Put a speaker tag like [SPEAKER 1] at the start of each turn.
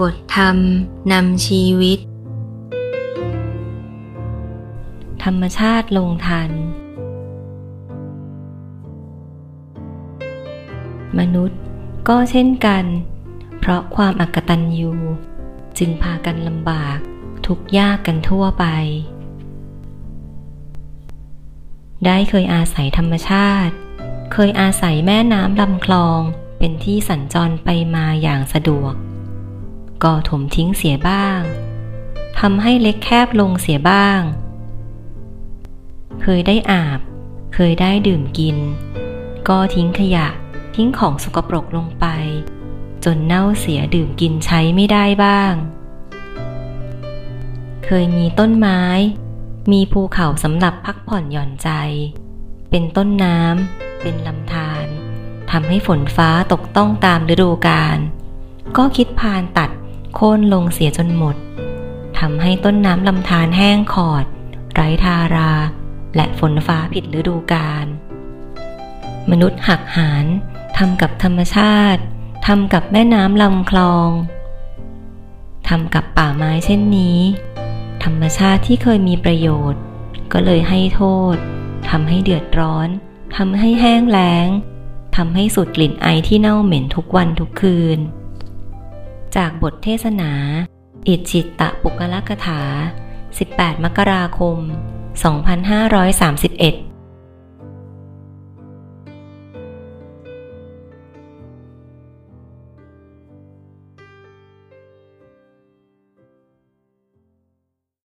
[SPEAKER 1] บทธรรมนำชีวิต ธรรมชาติลงทัน มนุษย์ก็เช่นกัน เพราะความอักตันยูจึงพากันลำบากทุกยากกันทั่วไป ได้เคยอาศัยธรรมชาติ เคยอาศัยแม่น้ำลำคลองเป็นที่สัญจรไปมาอย่างสะดวก ก็ถมทิ้งเสียบ้างทำให้เล็กแคบลงเสียบ้าง เคยได้อาบ เคยได้ดื่มกิน ก็ทิ้งขยะทิ้งของสกปรกลงไป จนเน่าเสียดื่มกินใช้ไม่ได้บ้าง เคยมีต้นไม้ มีภูเขาสำหรับพักผ่อนหย่อนใจ เป็นต้นน้ำเป็นลำธารทำให้ฝนฟ้าตกต้องตามฤดูกาลก็คิดพานตัด โค่นลงเสียจนหมดทำให้ต้นน้ำลำธารแห้งขอด ไร้ทารา และฝนฟ้าผิดฤดูกาลมนุษย์หักหานทำกับธรรมชาติทำกับแม่น้ำลำคลองทำกับป่าไม้เช่นนี้ ธรรมชาติที่เคยมีประโยชน์ ก็เลยให้โทษทำให้เดือดร้อนทำให้แห้งแล้งทำให้สุดกลิ่นไอที่เน่าเหม็นทุกวันทุกคืน จากบทเทศนา อิจิตตะปุกละกถา 18 มกราคม 2531